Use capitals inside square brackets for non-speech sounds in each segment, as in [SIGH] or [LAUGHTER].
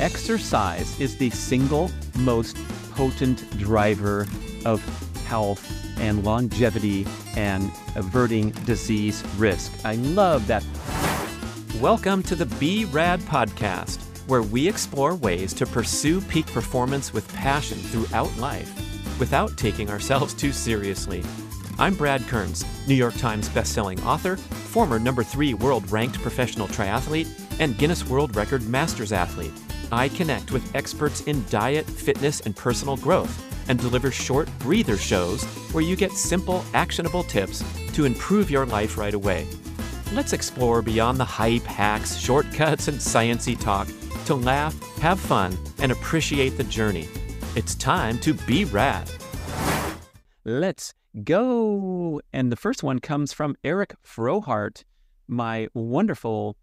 exercise is the single most potent driver of health and longevity and averting disease risk. I love that. Welcome to the B-Rad podcast, where we explore ways to pursue peak performance with passion throughout life without taking ourselves too seriously. I'm Brad Kearns, New York Times bestselling author, former number three world ranked professional triathlete, and Guinness World Record Masters athlete. I connect with experts in diet, fitness, and personal growth and deliver short breather shows where you get simple, actionable tips to improve your life right away. Let's explore beyond the hype, hacks, shortcuts, and sciency talk to laugh, have fun, and appreciate the journey. It's time to be rad. Let's go. And the first one comes from Eric Frohart, my wonderful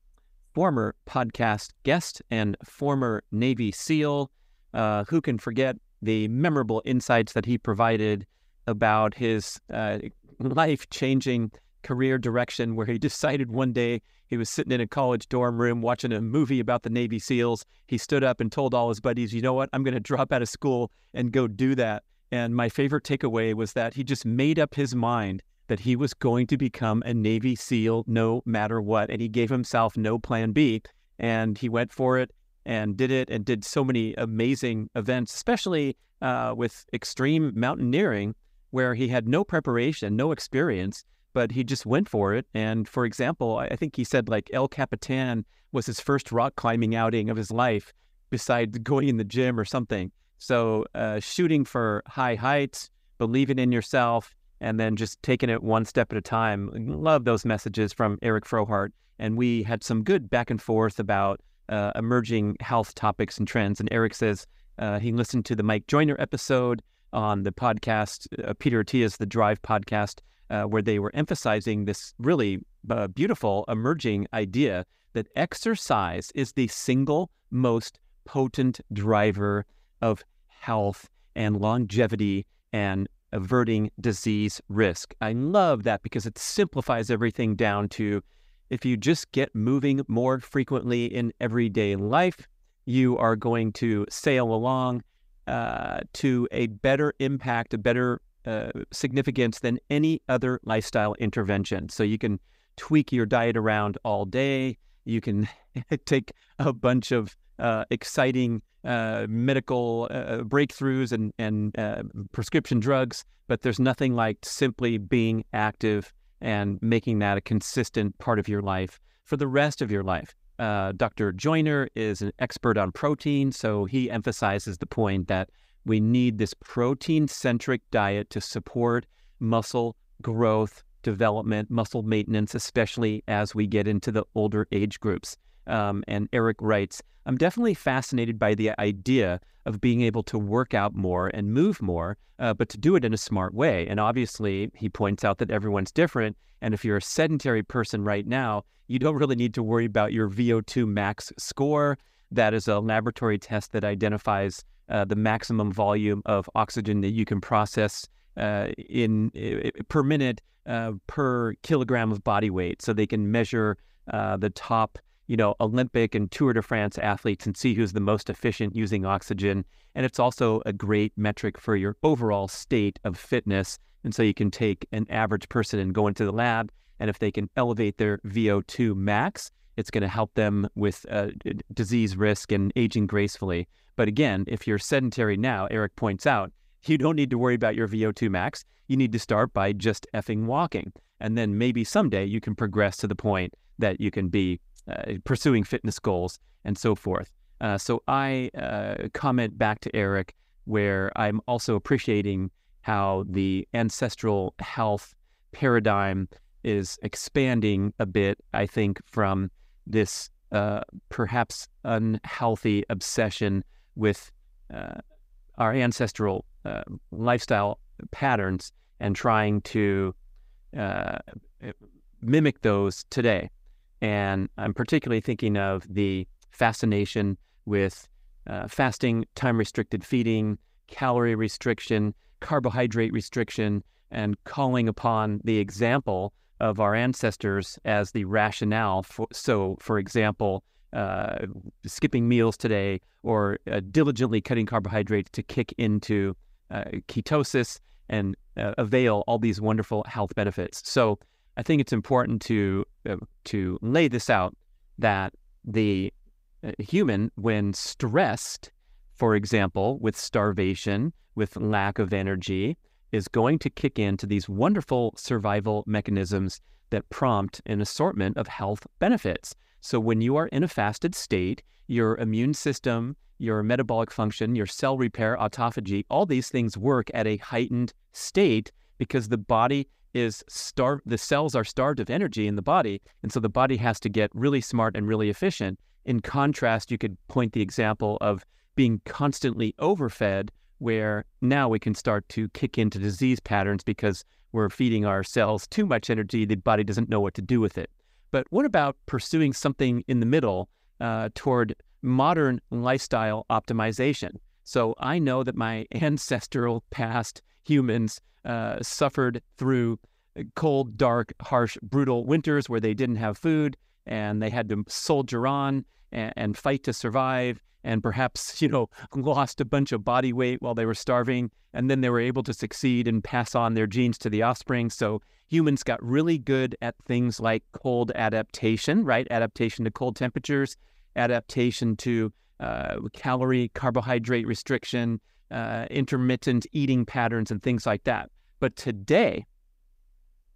former podcast guest and former Navy SEAL. Uh, who can forget the memorable insights that he provided about his uh, life changing career direction, where he [LAUGHS] decided one day he was sitting in a college dorm room watching a movie about the Navy SEALs. He stood up and told all his buddies, you know what, I'm going to drop out of school and go do that. And my favorite takeaway was that he just made up his mind that he was going to become a Navy SEAL no matter what. And he gave himself no plan B. And he went for it and did it and did so many amazing events, especially uh, with extreme mountaineering, where he had no preparation, no experience, but he just went for it. And for example, I think he said like El Capitan was his first rock climbing outing of his life, besides going in the gym or something. So uh, shooting for high heights, believing in yourself, and then just taking it one step at a time. Love those messages from Eric Frohart. And we had some good back and forth about uh, emerging health topics and trends. And Eric says uh, he listened to the Mike Joyner episode on the podcast, uh, Peter Attia's The Drive podcast, uh, where they were emphasizing this really uh, beautiful emerging idea that exercise is the single most potent driver of health and longevity and averting disease risk. I love that because it simplifies everything down to if you just get moving more frequently in everyday life, you are going to sail along uh, to a better impact, a better uh, significance than any other lifestyle intervention. So you can tweak your diet around all day. You can [LAUGHS] take a bunch of uh, exciting uh, medical uh, breakthroughs and, and uh, prescription drugs, but there's nothing like simply being active and making that a consistent part of your life for the rest of your life. Uh, Dr. Joyner is an expert on protein, so he emphasizes the point that we need this protein centric diet to support muscle growth, development, muscle maintenance, especially as we get into the older age groups. Um, and Eric writes, I'm definitely fascinated by the idea of being able to work out more and move more, uh, but to do it in a smart way. And obviously, he points out that everyone's different. And if you're a sedentary person right now, you don't really need to worry about your VO2 max score. That is a laboratory test that identifies uh, the maximum volume of oxygen that you can process uh, in per minute uh, per kilogram of body weight. So they can measure uh, the top you know, Olympic and Tour de France athletes and see who's the most efficient using oxygen. And it's also a great metric for your overall state of fitness. And so you can take an average person and go into the lab, and if they can elevate their VO2 max, it's going to help them with uh, disease risk and aging gracefully. But again, if you're sedentary now, Eric points out, you don't need to worry about your VO2 max. You need to start by just effing walking. And then maybe someday you can progress to the point that you can be uh, pursuing fitness goals and so forth. Uh, so I uh, comment back to Eric where I'm also appreciating how the ancestral health paradigm is expanding a bit, I think, from this uh, perhaps unhealthy obsession with uh, our ancestral uh, lifestyle patterns and trying to mimic those today. And I'm particularly thinking of the fascination with uh, fasting, time restricted feeding, calorie restriction, carbohydrate restriction, and calling upon the example of our ancestors as the rationale. For, so, for example, uh, skipping meals today or uh, diligently cutting carbohydrates to kick into uh, ketosis and uh, avail all these wonderful health benefits. So I think it's important to uh, to lay this out that the uh, human, when stressed, for example, with starvation, with lack of energy, is going to kick into these wonderful survival mechanisms that prompt an assortment of health benefits. So when you are in a fasted state, your immune system, your metabolic function, your cell repair, autophagy, all these things work at a heightened state because the body is starved, the cells are starved of energy in the body. And so the body has to get really smart and really efficient. In contrast, you could point the example of being constantly overfed, where now we can start to kick into disease patterns because we're feeding our cells too much energy. The body doesn't know what to do with it. But what about pursuing something in the middle uh, toward modern lifestyle optimization? So I know that my [LAUGHS] ancestral past humans uh, suffered through cold, dark, harsh, brutal winters where they didn't have food and they had to soldier on and, and fight to survive and perhaps [LAUGHS] you know lost a bunch of body weight while they were starving and then they were able to succeed and pass on their genes to the offspring. So humans got really good at things like cold adaptation right? Adaptation to cold temperatures adaptation to uh, calorie carbohydrate restriction uh, intermittent eating patterns and things like that. But today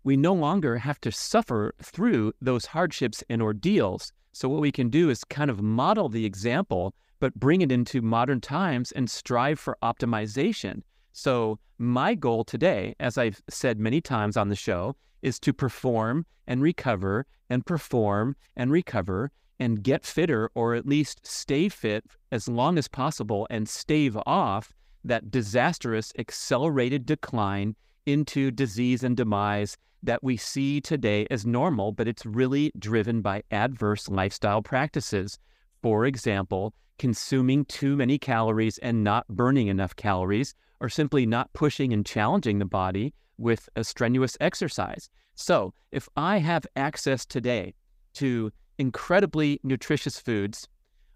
we no longer have to suffer through those hardships and ordeals. So what we can do is kind of model the example but bring it into modern times and strive for optimization. So, my goal today, as I've said many times on the show, is to perform and recover and perform and recover and get fitter or at least stay fit as long as possible and stave off that disastrous accelerated decline into disease and demise that we see today as normal, but it's really driven by adverse lifestyle practices. For example, consuming too many calories and not burning enough calories, or simply not pushing and challenging the body with a strenuous exercise. So, if I have access today to incredibly nutritious foods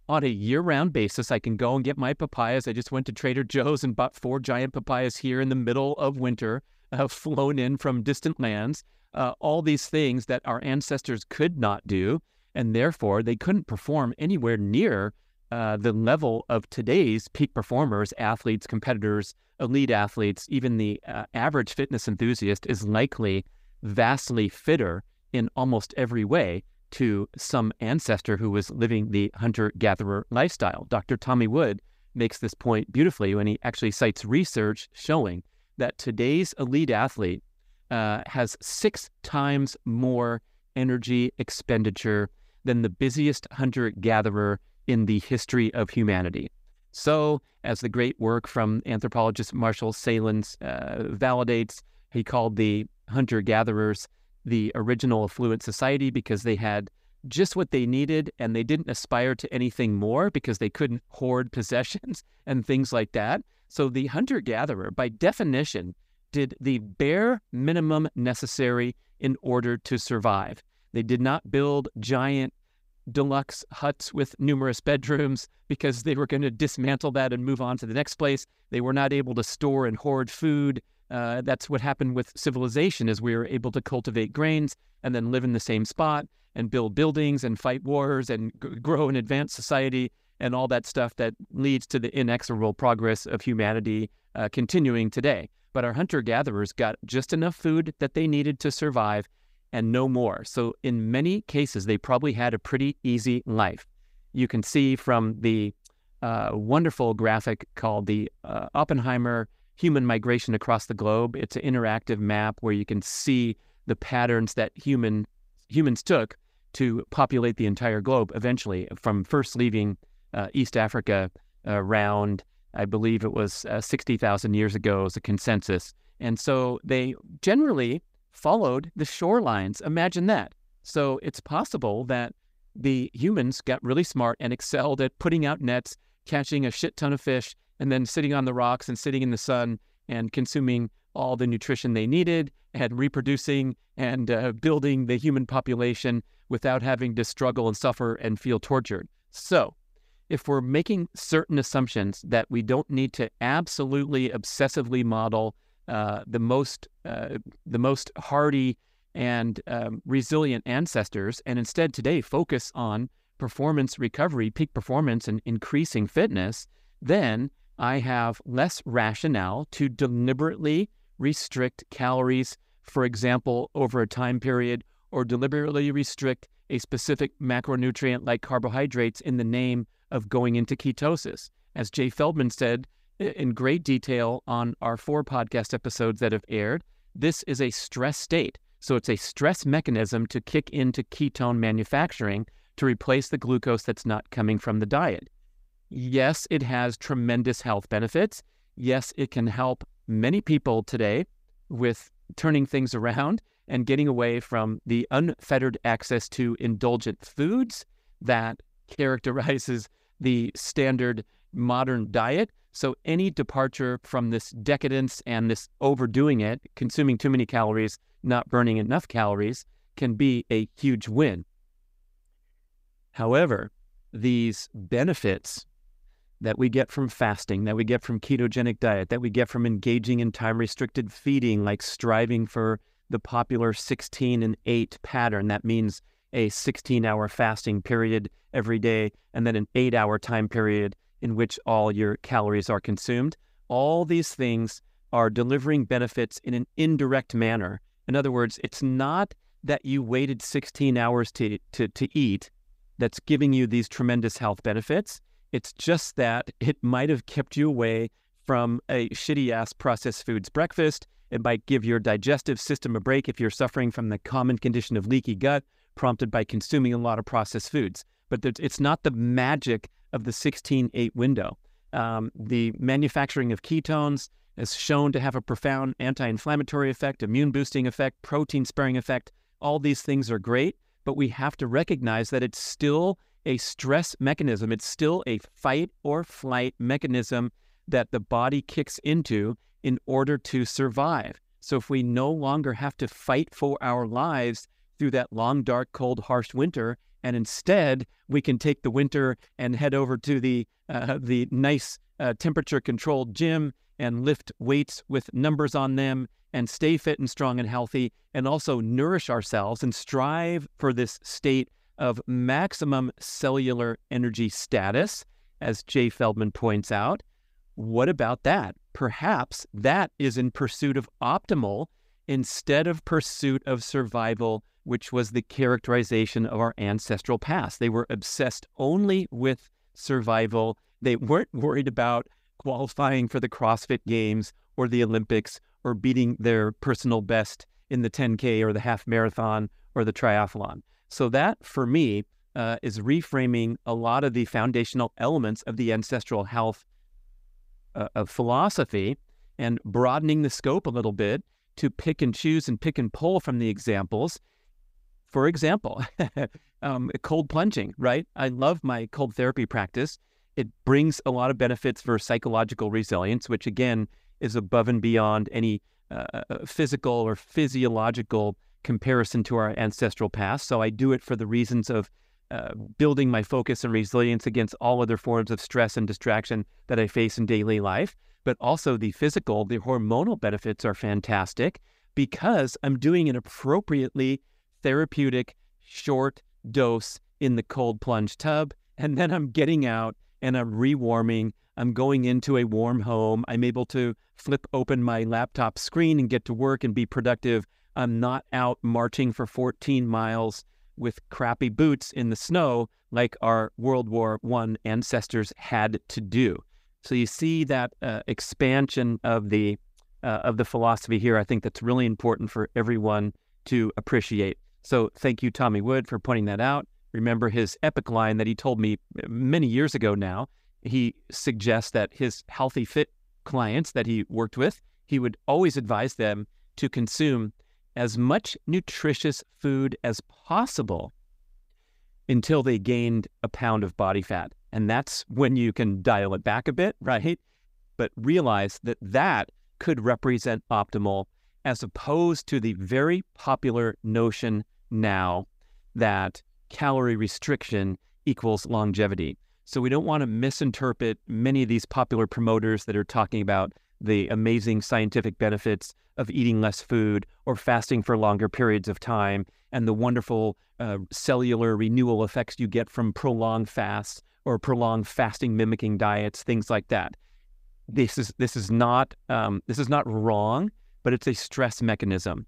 on a year round basis, I can go and get my papayas. I just went to Trader Joe's and bought four giant papayas here in the middle of winter, uh, [LAUGHS] flown in from distant lands. Uh, all these things that our ancestors could not do, and therefore they couldn't perform anywhere near uh, the level of today's peak performers, athletes, competitors, elite athletes, even the uh, average fitness enthusiast is likely vastly fitter in almost every way to some ancestor who was living the hunter gatherer lifestyle. Dr. Tommy Wood makes this point beautifully when he actually cites research showing that today's elite athlete uh, has six times more energy expenditure than the busiest hunter gatherer in the history of humanity. So, as the great work from anthropologist Marshall Sahlins uh, validates, he called the hunter gatherers the original affluent society because they had just what they needed and they didn't aspire to anything more because they couldn't hoard [LAUGHS] possessions and things like that. So, the hunter gatherer, by definition, did the bare minimum necessary in order to survive. They did not build giant deluxe huts with numerous bedrooms because they were going to dismantle that and move on to the next place. They were not able to store and hoard food. Uh, that's what happened with civilization is we were able to cultivate grains and then live in the same spot and build buildings and fight wars and g- grow an advanced society and all that stuff that leads to the inexorable progress of humanity uh, continuing today. But our hunter gatherers got just enough food that they needed to survive and no more. So, in many cases, they probably had a pretty easy life. You can see from the uh, wonderful graphic called the uh, Oppenheimer Human Migration Across the Globe. It's an interactive map where you can see the patterns that human humans took to populate the entire globe eventually, from first leaving uh, East Africa around, I believe it was uh, 60,000 years ago, as a consensus. And so they generally followed the shorelines. Imagine that. So it's possible that the humans got really smart and excelled at putting out nets, catching a shit ton of fish, and then sitting on the rocks and sitting in the sun and consuming all the nutrition they needed and reproducing and uh, building the human population without having to struggle and suffer and feel tortured. So, if we're making certain assumptions that we don't need to absolutely obsessively model uh, the most uh, the most hardy and um, resilient ancestors, and instead today focus on performance recovery, peak performance, and increasing fitness, then I have less rationale to deliberately restrict calories, for example, over a time period, or deliberately restrict a specific macronutrient like carbohydrates in the name of going into ketosis. As Jay Feldman said in great detail on our four podcast episodes that have aired, this is a stress state. So it's a stress mechanism to kick into ketone manufacturing to replace the glucose that's not coming from the diet. Yes, it has tremendous health benefits. Yes, it can help many people today with turning things around and getting away from the unfettered access to indulgent foods that characterizes the standard modern diet. So, any departure from this decadence and this overdoing it, consuming too many calories, not burning enough calories, can be a huge win. However, these benefits that we get from fasting, that we get from ketogenic diet, that we get from engaging in time restricted feeding, like striving for the popular 16 and 8 pattern. That means a 16 hour fasting period every day and then an 8 hour time period in which all your calories are consumed. All these things are delivering benefits in an indirect manner. In other words, it's not that you waited 16 hours to, to, to eat that's giving you these tremendous health benefits. It's just that it might have kept you away from a shitty ass processed foods breakfast. It might give your digestive system a break if you're suffering from the common condition of leaky gut prompted by consuming a lot of processed foods. But it's not the magic of the 16 8 window. Um, the manufacturing of ketones is shown to have a profound anti inflammatory effect, immune boosting effect, protein sparing effect. All these things are great, but we have to recognize that it's still a stress mechanism. It's still a fight or flight mechanism that the body kicks into in order to survive. So if we no longer have to fight for our lives through that long, dark, cold, harsh winter, and instead we can take the winter and head over to the uh, the nice uh, temperature controlled gym and lift weights with numbers on them and stay fit and strong and healthy and also nourish ourselves and strive for this state of maximum cellular energy status, as Jay Feldman points out. What about that? Perhaps that is in pursuit of optimal instead of pursuit of survival, which was the characterization of our ancestral past. They were obsessed only with survival. They weren't worried about qualifying for the CrossFit Games or the Olympics or beating their personal best in the 10K or the half marathon or the triathlon. So, that for me uh, is reframing a lot of the foundational elements of the ancestral health uh, of philosophy and broadening the scope a little bit to pick and choose and pick and pull from the examples. For example, [LAUGHS] um, cold plunging, right? I love my cold therapy practice. It brings a lot of benefits for psychological resilience, which again is above and beyond any uh, uh, physical or physiological comparison to our ancestral past. So I do it for the reasons of uh, building my focus and resilience against all other forms of stress and distraction that I face in daily life. But also the physical, the hormonal benefits are fantastic because I'm doing an appropriately therapeutic short dose in the cold plunge tub. And then I'm getting out and I'm rewarming. I'm going into a warm home. I'm able to flip open my laptop screen and get to work and be productive. I'm not out marching for 14 miles with crappy boots in the snow like our World War I ancestors had to do. So you see that uh, expansion of the uh, of the philosophy here. I think that's really important for everyone to appreciate. So thank you, Tommy Wood, for pointing that out. Remember his epic line that he told me many years ago now. He suggests that his healthy fit clients that he worked with, he would always advise them to consume as much nutritious food as possible until they gained a pound of body fat. And that's when you can dial it back a bit, right? But realize that that could represent optimal, as opposed to the very popular notion now that calorie restriction equals longevity. So we don't want to misinterpret many of these popular promoters that are talking about the amazing scientific benefits of eating less food or fasting for longer periods of time and the wonderful uh, cellular renewal effects you get from prolonged fasts or prolonged fasting mimicking diets, things like that. This is this is not um, this is not wrong, but it's a stress mechanism,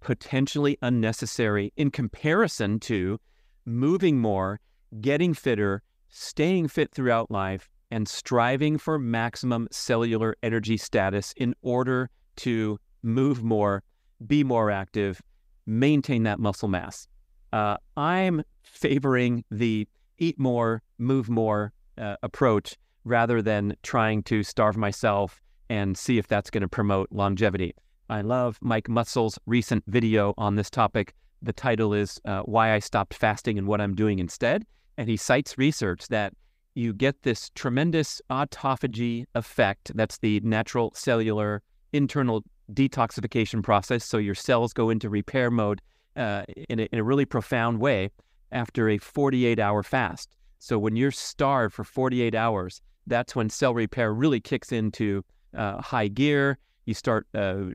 potentially unnecessary in comparison to moving more, getting fitter, staying fit throughout life, and striving for maximum cellular energy status in order to move more, be more active, maintain that muscle mass. Uh, I'm favoring the eat more, move more uh, approach rather than trying to starve myself and see if that's going to promote longevity. I love Mike Mutzel's recent video on this topic. The title is uh, Why I Stopped Fasting and What I'm Doing Instead. And he cites research that you get this tremendous autophagy effect. That's the natural cellular internal detoxification process. So your cells go into repair mode uh, in, a, in a really profound way after a 48 hour fast. So when you're starved for 48 hours, that's when cell repair really kicks into uh, high gear. You start uh,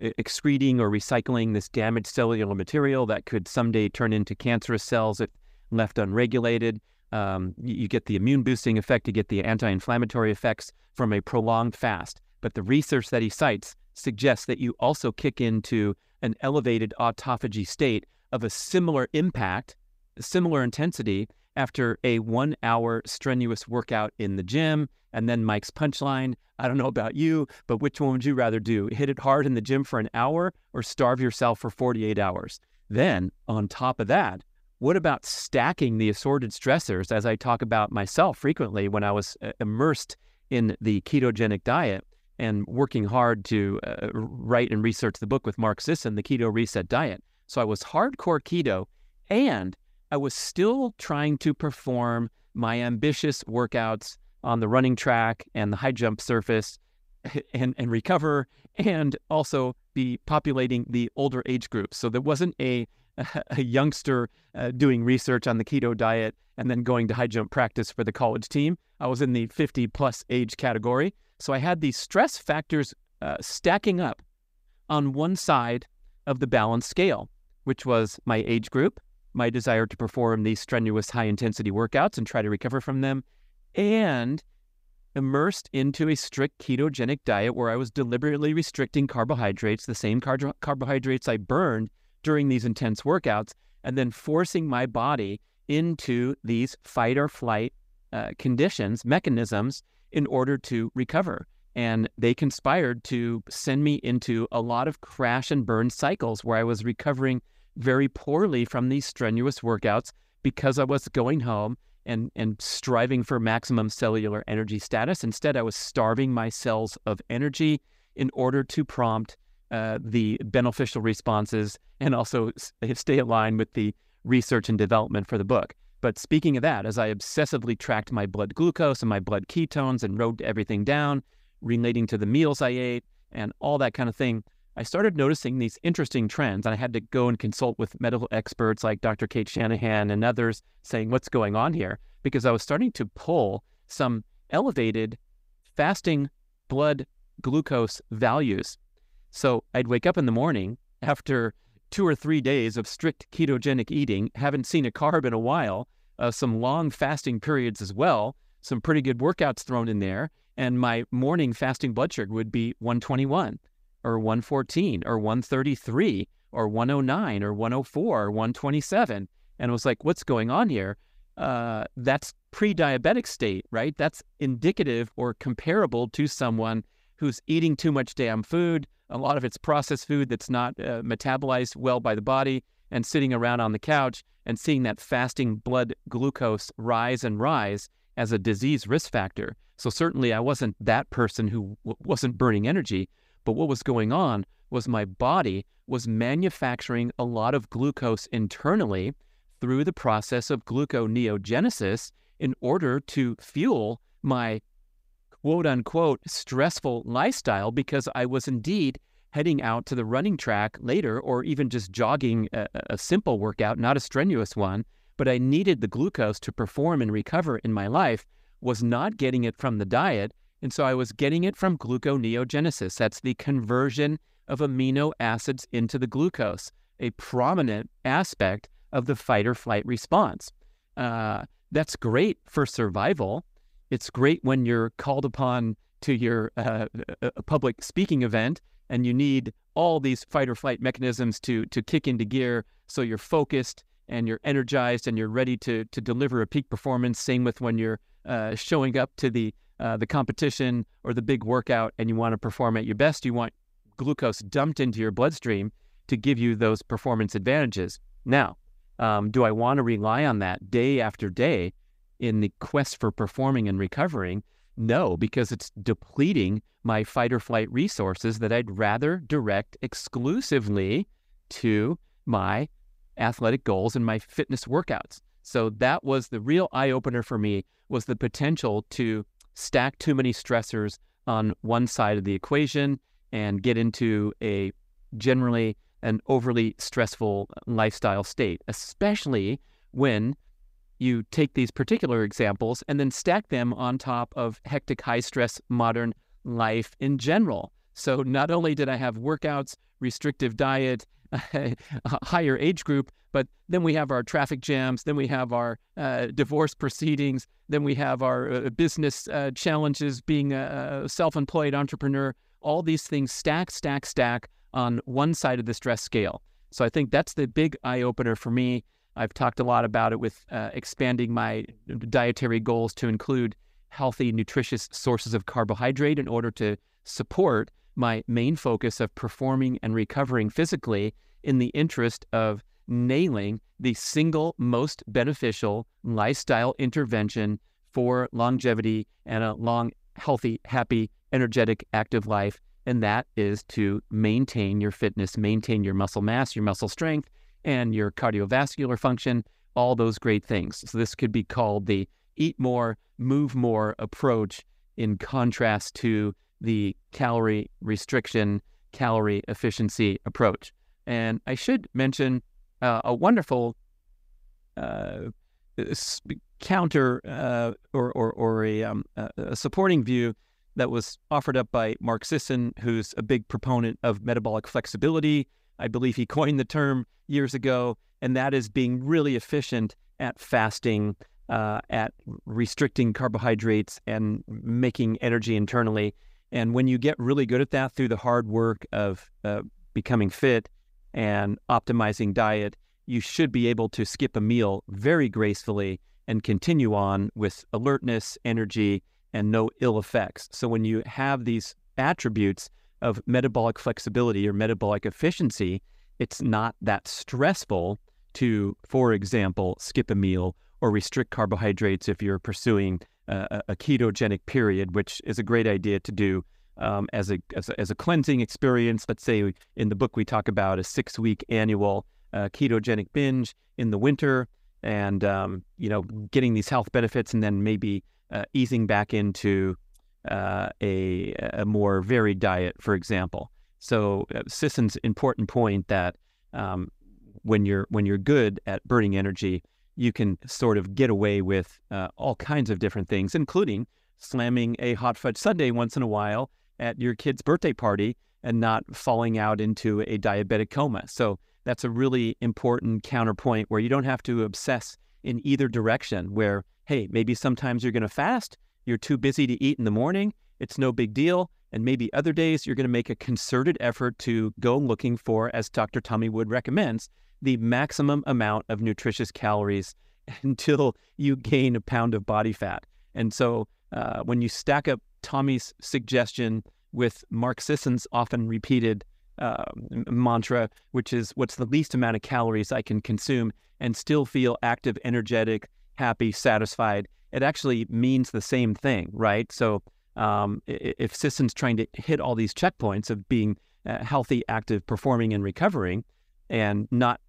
excreting or recycling this damaged cellular material that could someday turn into cancerous cells if left unregulated. Um, you get the immune boosting effect, you get the anti inflammatory effects from a prolonged fast. But the research that he cites suggests that you also kick into an elevated autophagy state of a similar impact, similar intensity after a one hour strenuous workout in the gym. And then Mike's punchline I don't know about you, but which one would you rather do? Hit it hard in the gym for an hour or starve yourself for 48 hours? Then, on top of that, what about stacking the assorted stressors, as I talk about myself frequently when I was uh, immersed in the ketogenic diet and working hard to uh, write and research the book with Mark Sisson, The Keto Reset Diet? So I was hardcore keto and I was still trying to perform my ambitious workouts on the running track and the high jump surface [LAUGHS] and, and recover and also be populating the older age groups. So there wasn't a [LAUGHS] a youngster uh, doing research on the keto diet and then going to high jump practice for the college team. I was in the 50 plus age category. So I had these stress factors uh, stacking up on one side of the balance scale, which was my age group, my desire to perform these strenuous high intensity workouts and try to recover from them, and immersed into a strict ketogenic diet where I was deliberately restricting carbohydrates, the same car- carbohydrates I burned during these intense workouts and then forcing my body into these fight or flight uh, conditions, mechanisms in order to recover. And they conspired to send me into a lot of crash and burn cycles where I was recovering very poorly from these strenuous workouts because I was going home and, and striving for maximum cellular energy status. Instead, I was starving my cells of energy in order to prompt uh, the beneficial responses and also stay aligned with the research and development for the book. But speaking of that, as I obsessively tracked my blood glucose and my blood ketones and wrote everything down relating to the meals I ate and all that kind of thing, I started noticing these interesting trends. And I had to go and consult with medical experts like Dr. Cate Shanahan and others saying, what's going on here? Because I was starting to pull some elevated fasting blood glucose values so I'd wake up in the morning after two or three days of strict ketogenic eating, haven't seen a carb in a while, uh, some long fasting periods as well, some pretty good workouts thrown in there, and my morning fasting blood sugar would be 121 or 114 or 133 or 109 or 104 or 127. And was like, what's going on here? Uh, that's pre diabetic state, right? That's indicative or comparable to someone who's eating too much damn food, a lot of it's processed food that's not uh, metabolized well by the body, and sitting around on the couch and seeing that fasting blood glucose rise and rise as a disease risk factor. So certainly I wasn't that person who w- wasn't burning energy, but what was going on was my body was manufacturing a lot of glucose internally through the process of gluconeogenesis in order to fuel my quote unquote stressful lifestyle because I was indeed heading out to the running track later or even just jogging a, a simple workout, not a strenuous one, but I needed the glucose to perform and recover in my life, was not getting it from the diet. And so I was getting it from gluconeogenesis. That's the conversion of amino acids into the glucose, a prominent aspect of the fight or flight response. Uh, that's great for survival. It's great when you're called upon to your uh, public speaking event and you need all these fight or flight mechanisms to to kick into gear so you're focused and you're energized and you're ready to to deliver a peak performance same with when you're uh, showing up to the uh, the competition or the big workout and you want to perform at your best you want glucose dumped into your bloodstream to give you those performance advantages now um, do i want to rely on that day after day in the quest for performing and recovering no, because it's depleting my fight or flight resources that I'd rather direct exclusively to my athletic goals and my fitness workouts. So that was the real eye opener for me was the potential to stack too many stressors on one side of the equation and get into a generally an overly stressful lifestyle state, especially when you take these particular examples and then stack them on top of hectic, high stress modern life in general. So not only did I have workouts, restrictive diet, [LAUGHS] higher age group, but then we have our traffic jams, then we have our uh, divorce proceedings, then we have our uh, business uh, challenges, being a, a self employed entrepreneur. All these things stack, stack, stack on one side of the stress scale. So I think that's the big eye opener for me. I've talked a lot about it with uh, expanding my dietary goals to include healthy, nutritious sources of carbohydrate in order to support my main focus of performing and recovering physically in the interest of nailing the single most beneficial lifestyle intervention for longevity and a long, healthy, happy, energetic, active life. And that is to maintain your fitness, maintain your muscle mass, your muscle strength, and your cardiovascular function, all those great things. So, this could be called the eat more, move more approach in contrast to the calorie restriction, calorie efficiency approach. And I should mention uh, a wonderful uh, counter uh, or, or, or a, um, a, supporting view that was offered up by Mark Sisson, who's a big proponent of metabolic flexibility I believe he [LAUGHS] coined the term years ago, and that is being really efficient at fasting, uh, at restricting carbohydrates and making energy internally. And when you get really good at that through the hard work of uh, becoming fit and optimizing diet, you should be able to skip a meal very gracefully and continue on with alertness, energy, and no ill effects. So when you have these attributes, of metabolic flexibility or metabolic efficiency, it's not that stressful to, for example, skip a meal or restrict carbohydrates if you're pursuing a, a ketogenic period, which is a great idea to do um, as, a, as, a, as a cleansing experience. Let's say in the book we talk about a six week annual uh, ketogenic binge in the winter, and um, you know getting these health benefits, and then maybe uh, easing back into uh, a, a, more varied diet, for example. So uh, Sisson's important point that um, when you're when you're good at burning energy, you can sort of get away with uh, all kinds of different things, including slamming a hot fudge sundae once in a while at your kid's birthday party and not falling out into a diabetic coma. So that's a really important counterpoint where you don't have to obsess in either direction. Where hey, maybe sometimes you're going to fast, you're too busy to eat in the morning, it's no big deal. And maybe other days you're going to make a concerted effort to go looking for, as Dr. Tommy Wood recommends, the maximum amount of nutritious calories [LAUGHS] until you gain a pound of body fat. And so uh, when you stack up Tommy's suggestion with Mark Sisson's often repeated uh, mantra, which is what's the least amount of calories I can consume and still feel active, energetic, happy, satisfied, it actually means the same thing, right? So um, if Sisson's trying to hit all these checkpoints of being uh, healthy, active, performing, and recovering, and not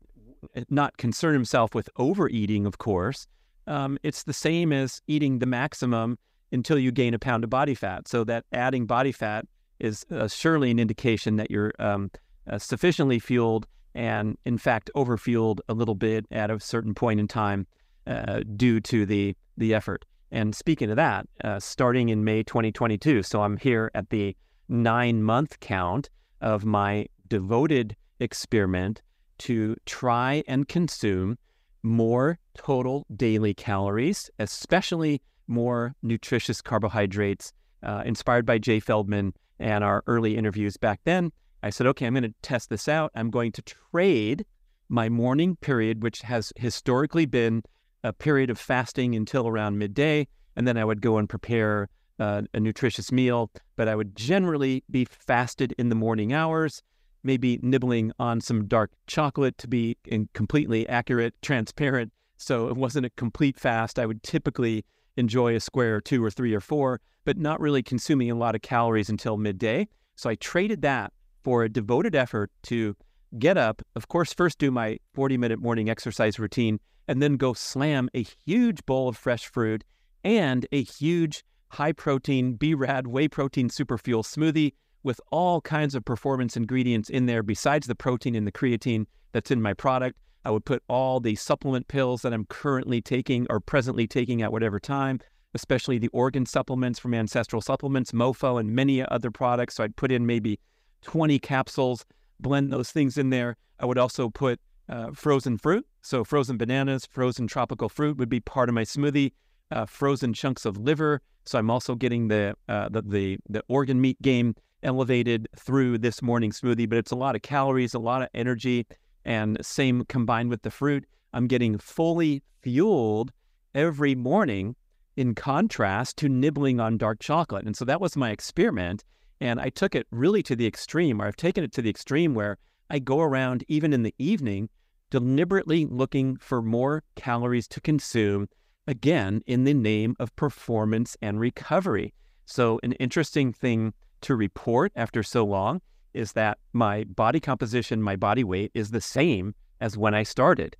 not concern himself with overeating, of course, um, it's the same as eating the maximum until you gain a pound of body fat. So that adding body fat is uh, surely an indication that you're um, uh, sufficiently fueled and, in fact, overfueled a little bit at a certain point in time uh, due to the the effort. And speaking of that, uh, starting in May 2022, so I'm here at the nine month count of my devoted experiment to try and consume more total daily calories, especially more nutritious carbohydrates, uh, inspired by Jay Feldman and our early interviews back then. I said, okay, I'm going to test this out. I'm going to trade my morning period, which has historically been a period of fasting until around midday, and then I would go and prepare uh, a nutritious meal. But I would generally be fasted in the morning hours, maybe nibbling on some dark chocolate to be completely accurate, transparent. So it wasn't a complete fast. I would typically enjoy a square or two or three or four, but not really consuming a lot of calories until midday. So I traded that for a devoted effort to get up, of course, first do my 40 minute morning exercise routine, and then go slam a huge bowl of fresh fruit and a huge high protein B-Rad whey protein superfuel smoothie with all kinds of performance ingredients in there besides the protein and the creatine that's in my product. I would put all the supplement pills that I'm currently taking or presently taking at whatever time, especially the organ supplements from Ancestral Supplements, MoFo, and many other products. So I'd put in maybe 20 capsules, blend those things in there. I would also put uh, frozen fruit. So frozen bananas, frozen tropical fruit would be part of my smoothie. Uh, frozen chunks of liver. So I'm also getting the, uh, the, the the organ meat game elevated through this morning smoothie. But it's a lot of calories, a lot of energy, and same combined with the fruit. I'm getting fully fueled every morning. In contrast to nibbling on dark chocolate, and so that was my experiment. And I took it really to the extreme, or I've taken it to the extreme where I go around even in the evening deliberately looking for more calories to consume, again, in the name of performance and recovery. So, an interesting thing to report after so long is that my body composition, my body weight is the same as when I started,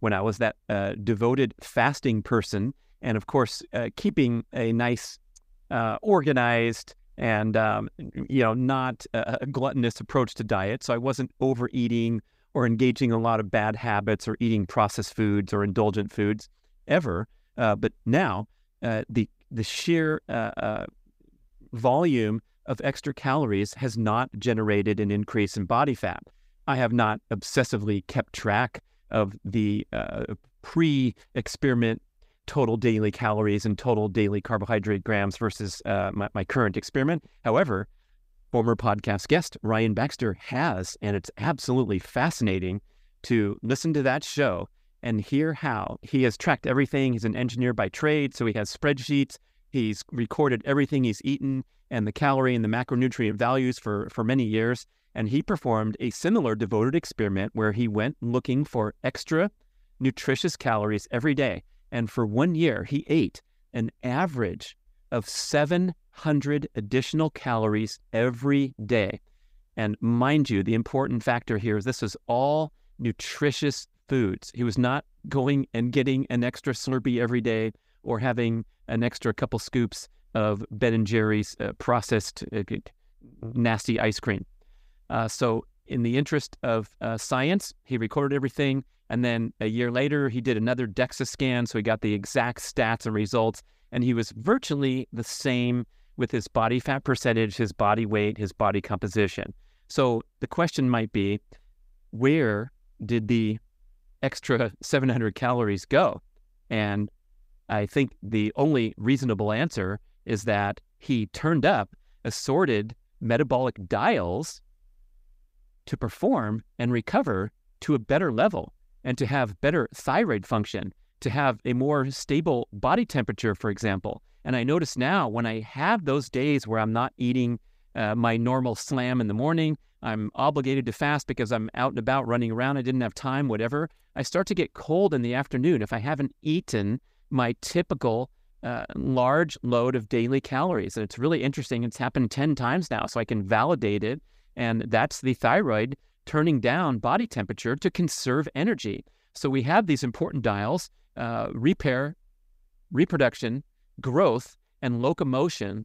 when I was that uh, devoted fasting person. And of course, uh, keeping a nice, uh, organized, and um, you know, not a, gluttonous approach to diet. So I wasn't overeating or engaging in a lot of bad habits or eating processed foods or indulgent foods ever. Uh, but now uh, the the sheer uh, volume of extra calories has not generated an increase in body fat. I have not obsessively kept track of the uh, pre-experiment total daily calories and total daily carbohydrate grams versus uh, my, my current experiment. However, former podcast guest Ryan Baxter has, and it's absolutely fascinating to listen to that show and hear how he has tracked everything. He's an engineer by trade, so he has spreadsheets. He's recorded everything he's eaten and the calorie and the macronutrient values for, for many years. And he performed a similar devoted experiment where he went looking for extra nutritious calories every day. And for one year, he ate an average of 700 additional calories every day. And mind you, the important factor here is this is all nutritious foods. He was not going and getting an extra Slurpee every day or having an extra couple scoops of Ben and Jerry's uh, processed uh, nasty ice cream. Uh, so, in the interest of uh, science, he recorded everything. And then a year later, he did another DEXA scan. So he got the exact stats and results and he was virtually the same with his body fat percentage, his body weight, his body composition. So the question might be where did the extra 700 calories go? And I think the only reasonable answer is that he turned up assorted metabolic dials to perform and recover to a better level and to have better thyroid function to have a more stable body temperature, for example. And I notice now when I have those days where I'm not eating uh, my normal slam in the morning, I'm obligated to fast because I'm out and about running around, I didn't have time, whatever. I start to get cold in the afternoon if I haven't eaten my typical large load of daily calories. And it's really interesting. It's happened 10 times now, so I can validate it. And that's the thyroid turning down body temperature to conserve energy. So we have these important dials uh, repair, reproduction, growth, and locomotion.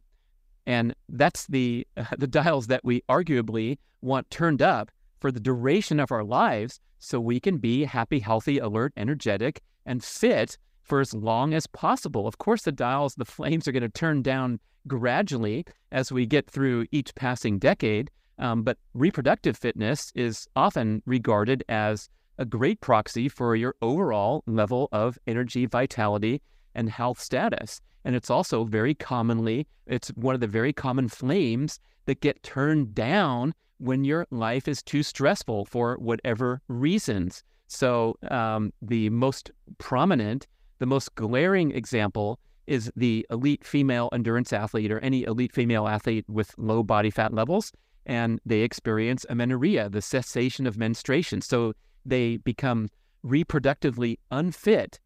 And that's the uh, [LAUGHS] the dials that we arguably want turned up for the duration of our lives so we can be happy, healthy, alert, energetic, and fit for as long as possible. Of course, the dials, the flames are going to turn down gradually as we get through each passing decade. Um, but reproductive fitness is often regarded as a great proxy for your overall level of energy, vitality, and health status. And it's also very commonly, it's one of the very common flames that get turned down when your life is too stressful for whatever reasons. So, um, the most prominent, the most glaring example is the elite female endurance athlete or any elite female athlete with low body fat levels. And they experience amenorrhea, the cessation of menstruation. So, they become reproductively unfit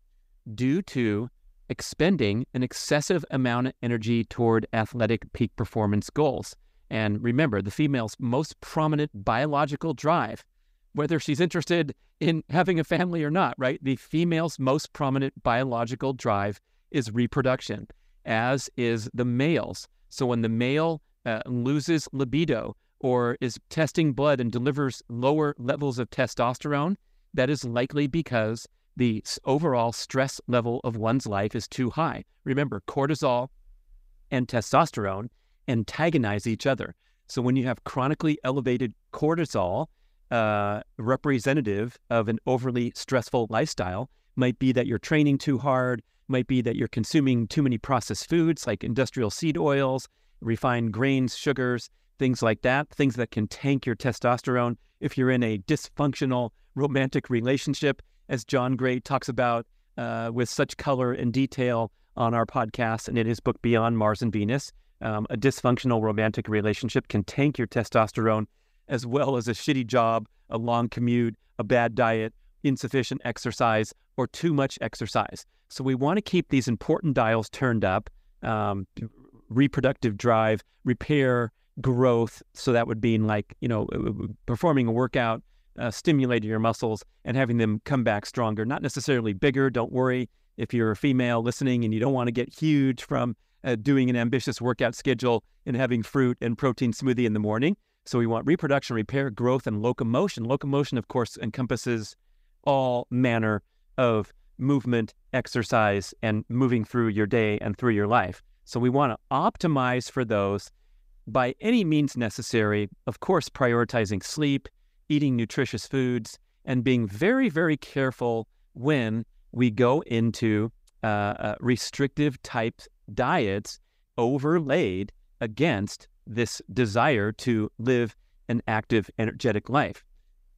due to expending an excessive amount of energy toward athletic peak performance goals. And remember, the female's most prominent biological drive, whether she's interested in having a family or not, right? The female's most prominent biological drive is reproduction, as is the male's. So when the male uh, loses libido or is testing blood and delivers lower levels of testosterone, that is likely because the overall stress level of one's life is too high. Remember, cortisol and testosterone antagonize each other. So when you have chronically elevated cortisol, uh, representative of an overly stressful lifestyle, might be that you're training too hard, might be that you're consuming too many processed foods like industrial seed oils, refined grains, sugars, things like that, things that can tank your testosterone. If you're in a dysfunctional romantic relationship, as John Gray talks about uh, with such color and detail on our podcast and in his book Beyond Mars and Venus. Um, a dysfunctional romantic relationship can tank your testosterone as well as a shitty job, a long commute, a bad diet, insufficient exercise, or too much exercise. So we want to keep these important dials turned up um, reproductive drive, repair, growth. So that would mean like, you know, performing a workout, uh, stimulating your muscles and having them come back stronger. Not necessarily bigger. Don't worry if you're a female listening and you don't want to get huge from uh, doing an ambitious workout schedule and having fruit and protein smoothie in the morning. So we want reproduction, repair, growth, and locomotion. Locomotion, of course, encompasses all manner of movement, exercise, and moving through your day and through your life. So we want to optimize for those by any means necessary. Of course, prioritizing sleep, eating nutritious foods, and being very, very careful when we go into uh, uh, restrictive type diets overlaid against this desire to live an active, energetic life.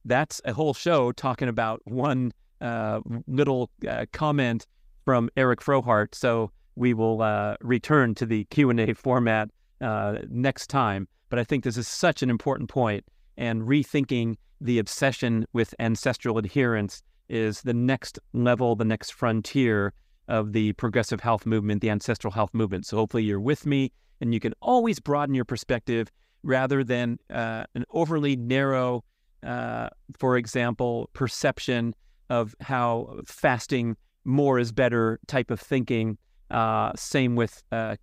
That's a whole show talking about one uh, little uh, comment from Eric Frohart. So we will uh, return to the Q and A format uh, next time. But I think this is such an important point, and rethinking the obsession with ancestral adherence is the next level, the next frontier of the progressive health movement, the ancestral health movement. So hopefully you're with me and you can always broaden your perspective rather than uh, an overly narrow, uh, for example, perception of how fasting more is better type of thinking. Uh, same with uh,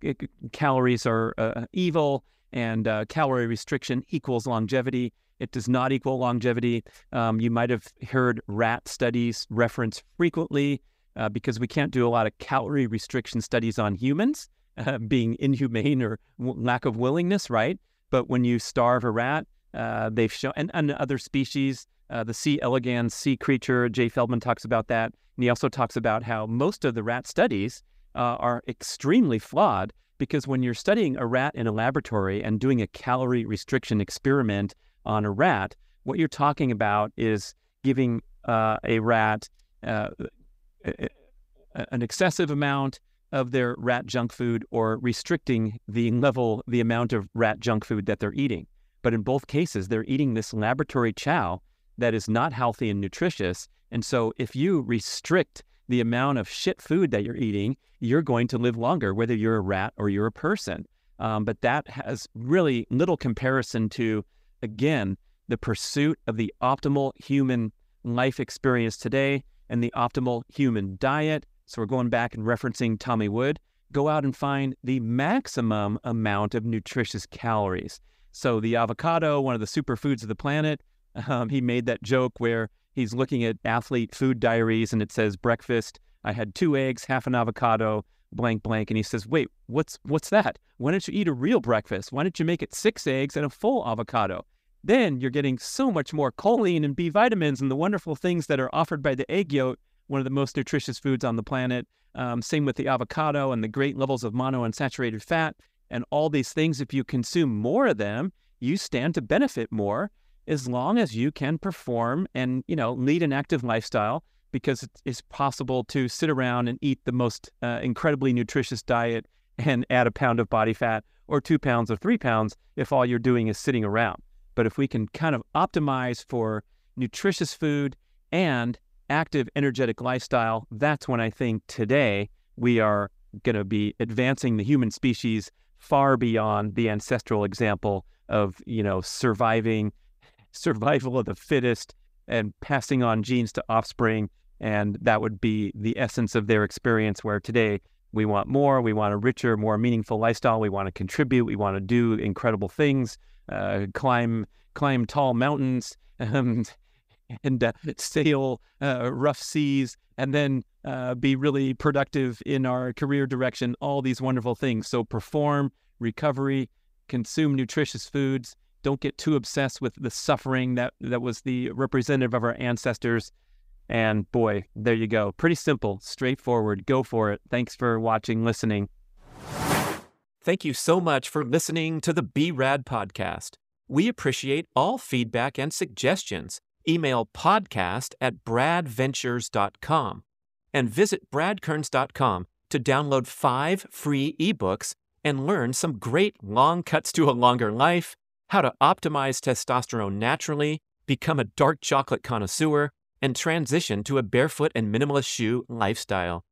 calories are uh, evil and uh, calorie restriction equals longevity. It does not equal longevity. Um, you might have heard rat studies referenced frequently because we can't do a lot of calorie restriction studies on humans [LAUGHS] being inhumane or w- lack of willingness, right? But when you starve a rat, uh, they've shown, and, and other species, uh, the C. elegans sea creature, Jay Feldman talks about that. And he also talks about how most of the rat studies uh, are extremely flawed because when you're studying a rat in a laboratory and doing a calorie restriction experiment on a rat, what you're talking about is giving uh, a rat uh, an excessive amount of their rat junk food or restricting the level, the amount of rat junk food that they're eating. But in both cases, they're eating this laboratory chow that is not healthy and nutritious. And so if you restrict the amount of shit food that you're eating, you're going to live longer, whether you're a rat or you're a person. Um, but that has really little comparison to again, the pursuit of the optimal human life experience today and the optimal human diet. So we're going back and referencing Tommy Wood. go out and find the maximum amount of nutritious calories. So the avocado, one of the superfoods of the planet, um, he made that joke where he's looking at athlete food diaries and it says breakfast. I had two eggs, half an avocado, blank blank, and he says, "Wait, what's what's that? Why don't you eat a real breakfast? Why don't you make it six eggs and a full avocado?" Then you're getting so much more choline and B vitamins and the wonderful things that are offered by the egg yolk, one of the most nutritious foods on the planet. Um, same with the avocado and the great levels of monounsaturated fat and all these things. If you consume more of them, you stand to benefit more as long as you can perform and you know lead an active lifestyle because it's possible to sit around and eat the most uh, incredibly nutritious diet and add a pound of body fat or two pounds or three pounds if all you're doing is sitting around. But if we can kind of optimize for nutritious food and active, energetic lifestyle, that's when I think today we are going to be advancing the human species far beyond the ancestral example of, you know, surviving, [LAUGHS] survival of the fittest and passing on genes to offspring. And that would be the essence of their experience, where today we want more, we want a richer, more meaningful lifestyle, we want to contribute, we want to do incredible things, uh, climb climb tall mountains, [LAUGHS] um, and uh, sail uh, rough seas, and then uh, be really productive in our career direction. All these wonderful things. So perform, recovery, consume nutritious foods. Don't get too obsessed with the suffering that that was the representative of our ancestors. And boy, there you go. Pretty simple, straightforward. Go for it. Thanks for watching, listening. Thank you so much for listening to the BRAD podcast. We appreciate all feedback and suggestions. Email podcast at bradventures.com and visit bradkearns.com to download five free ebooks and learn some great long cuts to a longer life, how to optimize testosterone naturally, become a dark chocolate connoisseur, and transition to a barefoot and minimalist shoe lifestyle.